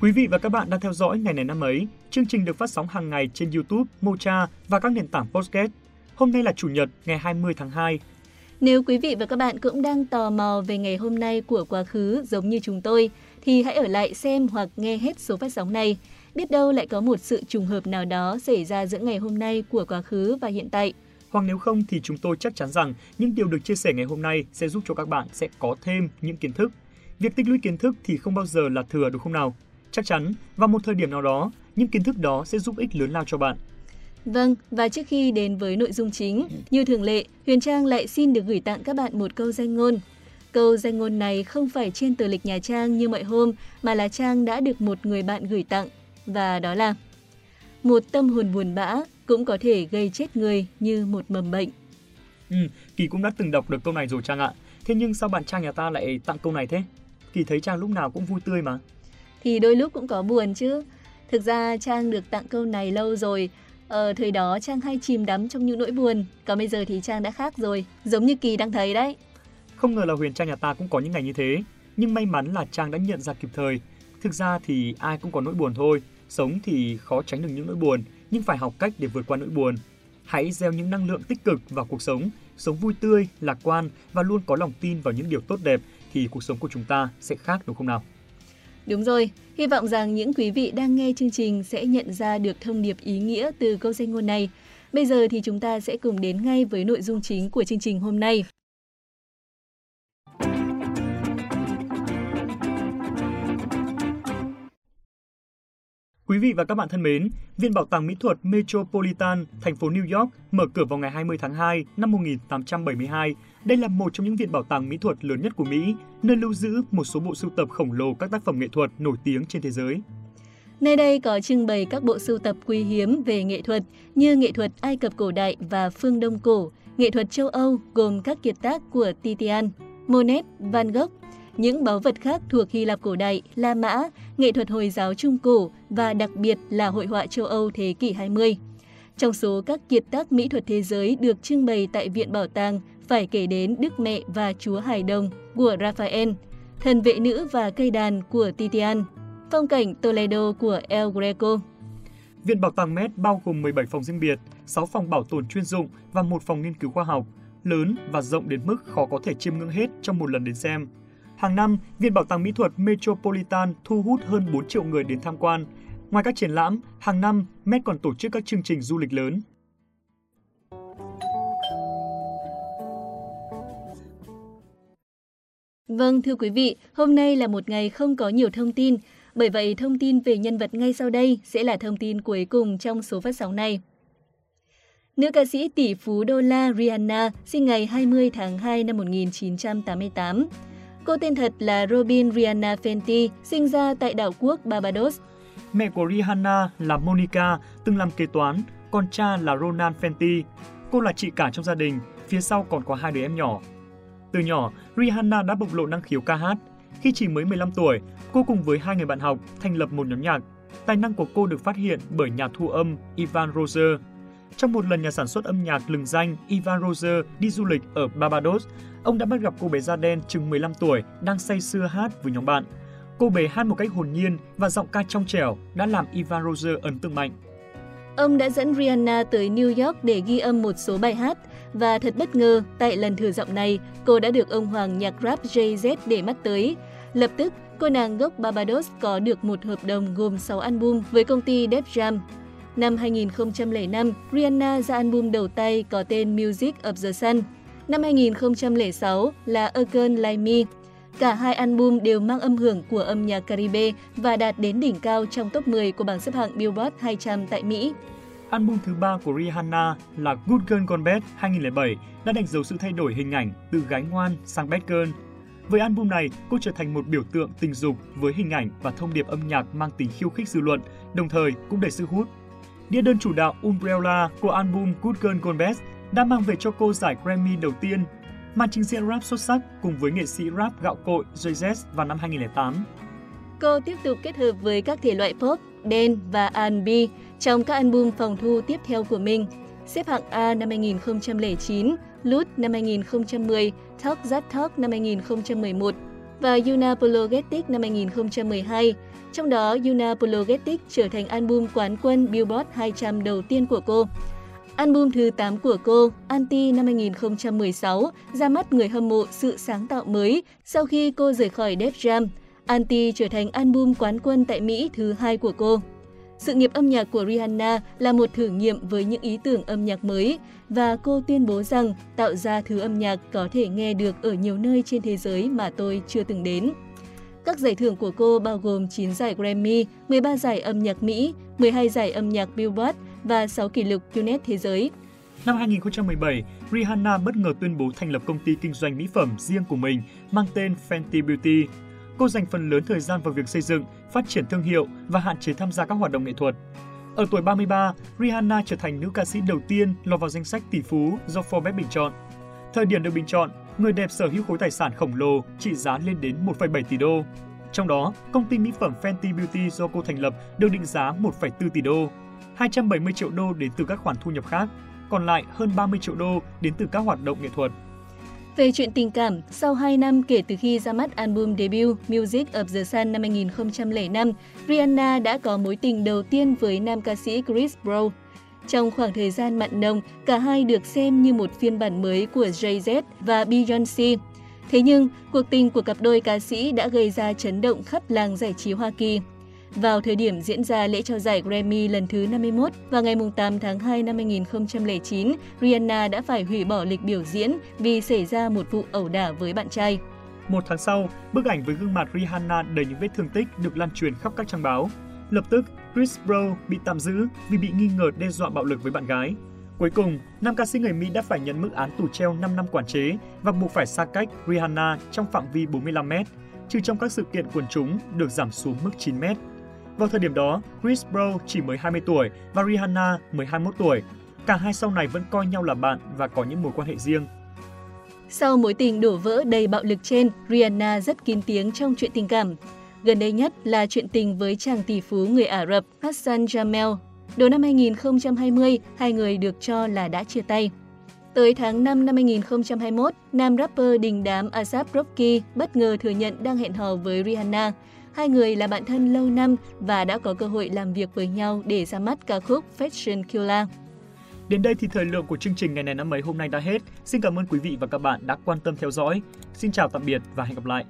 Quý vị và các bạn đang theo dõi ngày này năm ấy. Chương trình được phát sóng hàng ngày trên YouTube, Mocha và các nền tảng podcast. Hôm nay là Chủ nhật, ngày 20 tháng 2. Nếu quý vị và các bạn cũng đang tò mò về ngày hôm nay của quá khứ giống như chúng tôi, thì hãy ở lại xem hoặc nghe hết số phát sóng này. Biết đâu lại có một sự trùng hợp nào đó xảy ra giữa ngày hôm nay của quá khứ và hiện tại. Hoặc nếu không thì chúng tôi chắc chắn rằng những điều được chia sẻ ngày hôm nay sẽ giúp cho các bạn sẽ có thêm những kiến thức. Việc tích lũy kiến thức thì không bao giờ là thừa đúng không nào? Chắc chắn, vào một thời điểm nào đó, những kiến thức đó sẽ giúp ích lớn lao cho bạn. Vâng, và trước khi đến với nội dung chính, như thường lệ, Huyền Trang lại xin được gửi tặng các bạn một câu danh ngôn. Câu danh ngôn này không phải trên tờ lịch nhà Trang như mọi hôm, mà là Trang đã được một người bạn gửi tặng, và đó là Một tâm hồn buồn bã cũng có thể gây chết người như một mầm bệnh. Ừ, Kỳ cũng đã từng đọc được câu này rồi Trang ạ. Thế nhưng sao bạn Trang nhà ta lại tặng câu này thế? Kỳ thấy Trang lúc nào cũng vui tươi mà. Thì đôi lúc cũng có buồn chứ. Thực ra Trang được tặng câu này lâu rồi. Ở thời đó Trang hay chìm đắm trong những nỗi buồn. Còn bây giờ thì Trang đã khác rồi. Giống như Kỳ đang thấy đấy. Không ngờ là Huyền Trang nhà ta cũng có những ngày như thế. Nhưng may mắn là Trang đã nhận ra kịp thời. Thực ra thì ai cũng có nỗi buồn thôi. Sống thì khó tránh được những nỗi buồn, nhưng phải học cách để vượt qua nỗi buồn. Hãy gieo những năng lượng tích cực vào cuộc sống, sống vui tươi, lạc quan và luôn có lòng tin vào những điều tốt đẹp thì cuộc sống của chúng ta sẽ khác đúng không nào? Đúng rồi, hy vọng rằng những quý vị đang nghe chương trình sẽ nhận ra được thông điệp ý nghĩa từ câu danh ngôn này. Bây giờ thì chúng ta sẽ cùng đến ngay với nội dung chính của chương trình hôm nay. Quý vị và các bạn thân mến, Viện Bảo tàng Mỹ thuật Metropolitan, thành phố New York mở cửa vào ngày 20 tháng 2 năm 1872. Đây là một trong những viện bảo tàng mỹ thuật lớn nhất của Mỹ, nơi lưu giữ một số bộ sưu tập khổng lồ các tác phẩm nghệ thuật nổi tiếng trên thế giới. Nơi đây có trưng bày các bộ sưu tập quý hiếm về nghệ thuật như nghệ thuật Ai Cập cổ đại và phương Đông cổ, nghệ thuật châu Âu gồm các kiệt tác của Titian, Monet, Van Gogh, những báu vật khác thuộc Hy Lạp cổ đại, La Mã, nghệ thuật Hồi giáo Trung Cổ và đặc biệt là hội họa châu Âu thế kỷ 20. Trong số các kiệt tác mỹ thuật thế giới được trưng bày tại Viện Bảo tàng phải kể đến Đức Mẹ và Chúa Hải Đồng của Raphael, Thần vệ nữ và cây đàn của Titian, phong cảnh Toledo của El Greco. Viện Bảo tàng Met bao gồm 17 phòng riêng biệt, 6 phòng bảo tồn chuyên dụng và một phòng nghiên cứu khoa học, lớn và rộng đến mức khó có thể chiêm ngưỡng hết trong một lần đến xem. Hàng năm, Viện Bảo tàng Mỹ thuật Metropolitan thu hút hơn 4 triệu người đến tham quan. Ngoài các triển lãm, hàng năm Met còn tổ chức các chương trình du lịch lớn. Vâng, thưa quý vị, hôm nay là một ngày không có nhiều thông tin, bởi vậy thông tin về nhân vật ngay sau đây sẽ là thông tin cuối cùng trong số phát sóng này. Nữ ca sĩ tỷ phú đô la Rihanna sinh ngày 20 tháng 2 năm 1988. Cô tên thật là Robin Rihanna Fenty, sinh ra tại đảo quốc Barbados. Mẹ của Rihanna là Monica, từng làm kế toán, còn cha là Ronan Fenty. Cô là chị cả trong gia đình, phía sau còn có hai đứa em nhỏ. Từ nhỏ, Rihanna đã bộc lộ năng khiếu ca hát. Khi chỉ mới 15 tuổi, cô cùng với hai người bạn học thành lập một nhóm nhạc. Tài năng của cô được phát hiện bởi nhà thu âm Ivan Roser trong một lần nhà sản xuất âm nhạc lừng danh Ivan Roger đi du lịch ở Barbados, ông đã bắt gặp cô bé da đen chừng 15 tuổi đang say sưa hát với nhóm bạn. Cô bé hát một cách hồn nhiên và giọng ca trong trẻo đã làm Ivan Roger ấn tượng mạnh. Ông đã dẫn Rihanna tới New York để ghi âm một số bài hát và thật bất ngờ, tại lần thử giọng này, cô đã được ông hoàng nhạc rap Jay-Z để mắt tới. Lập tức, cô nàng gốc Barbados có được một hợp đồng gồm 6 album với công ty Def Jam. Năm 2005, Rihanna ra album đầu tay có tên Music of the Sun. Năm 2006 là A Girl Like Me. Cả hai album đều mang âm hưởng của âm nhạc Caribe và đạt đến đỉnh cao trong top 10 của bảng xếp hạng Billboard 200 tại Mỹ. Album thứ ba của Rihanna là Good Girl Gone Bad 2007 đã đánh dấu sự thay đổi hình ảnh từ gái ngoan sang bad girl. Với album này, cô trở thành một biểu tượng tình dục với hình ảnh và thông điệp âm nhạc mang tính khiêu khích dư luận, đồng thời cũng đầy sức hút. Đĩa đơn chủ đạo Umbrella của album Good Girl Gone Bad đã mang về cho cô giải Grammy đầu tiên, màn trình diễn rap xuất sắc cùng với nghệ sĩ rap gạo cội Jay-Z vào năm 2008. Cô tiếp tục kết hợp với các thể loại pop, dance và R&B trong các album phòng thu tiếp theo của mình. Xếp hạng A năm 2009, Loot năm 2010, Talk That Talk năm 2011 và Unapologetic năm 2012. Trong đó, Unapologetic trở thành album quán quân Billboard 200 đầu tiên của cô. Album thứ 8 của cô, Anti năm 2016, ra mắt người hâm mộ sự sáng tạo mới sau khi cô rời khỏi Def Jam. Anti trở thành album quán quân tại Mỹ thứ hai của cô. Sự nghiệp âm nhạc của Rihanna là một thử nghiệm với những ý tưởng âm nhạc mới và cô tuyên bố rằng tạo ra thứ âm nhạc có thể nghe được ở nhiều nơi trên thế giới mà tôi chưa từng đến. Các giải thưởng của cô bao gồm 9 giải Grammy, 13 giải âm nhạc Mỹ, 12 giải âm nhạc Billboard và 6 kỷ lục Guinness Thế giới. Năm 2017, Rihanna bất ngờ tuyên bố thành lập công ty kinh doanh mỹ phẩm riêng của mình mang tên Fenty Beauty. Cô dành phần lớn thời gian vào việc xây dựng, phát triển thương hiệu và hạn chế tham gia các hoạt động nghệ thuật. Ở tuổi 33, Rihanna trở thành nữ ca sĩ đầu tiên lọt vào danh sách tỷ phú do Forbes bình chọn. Thời điểm được bình chọn, người đẹp sở hữu khối tài sản khổng lồ trị giá lên đến 1,7 tỷ đô. Trong đó, công ty mỹ phẩm Fenty Beauty do cô thành lập được định giá 1,4 tỷ đô. 270 triệu đô đến từ các khoản thu nhập khác, còn lại hơn 30 triệu đô đến từ các hoạt động nghệ thuật. Về chuyện tình cảm, sau 2 năm kể từ khi ra mắt album debut Music of the Sun năm 2005, Rihanna đã có mối tình đầu tiên với nam ca sĩ Chris Brown. Trong khoảng thời gian mặn nồng, cả hai được xem như một phiên bản mới của Jay-Z và Beyoncé. Thế nhưng, cuộc tình của cặp đôi ca sĩ đã gây ra chấn động khắp làng giải trí Hoa Kỳ. Vào thời điểm diễn ra lễ trao giải Grammy lần thứ 51 vào ngày 8 tháng 2 năm 2009, Rihanna đã phải hủy bỏ lịch biểu diễn vì xảy ra một vụ ẩu đả với bạn trai. Một tháng sau, bức ảnh với gương mặt Rihanna đầy những vết thương tích được lan truyền khắp các trang báo. Lập tức, Chris Brown bị tạm giữ vì bị nghi ngờ đe dọa bạo lực với bạn gái. Cuối cùng, nam ca sĩ người Mỹ đã phải nhận mức án tù treo 5 năm quản chế và buộc phải xa cách Rihanna trong phạm vi 45 mét, trừ trong các sự kiện quần chúng được giảm xuống mức 9 mét. Vào thời điểm đó, Chris Brown chỉ mới 20 tuổi và Rihanna mới 21 tuổi. Cả hai sau này vẫn coi nhau là bạn và có những mối quan hệ riêng. Sau mối tình đổ vỡ đầy bạo lực trên, Rihanna rất kín tiếng trong chuyện tình cảm. Gần đây nhất là chuyện tình với chàng tỷ phú người Ả Rập Hassan Jamel. Đầu năm 2020, hai người được cho là đã chia tay. Tới tháng 5 năm 2021, nam rapper đình đám ASAP Rocky bất ngờ thừa nhận đang hẹn hò với Rihanna. Hai người là bạn thân lâu năm và đã có cơ hội làm việc với nhau để ra mắt ca khúc Fashion Killer. Đến đây thì thời lượng của chương trình ngày này năm ấy hôm nay đã hết. Xin cảm ơn quý vị và các bạn đã quan tâm theo dõi. Xin chào tạm biệt và hẹn gặp lại.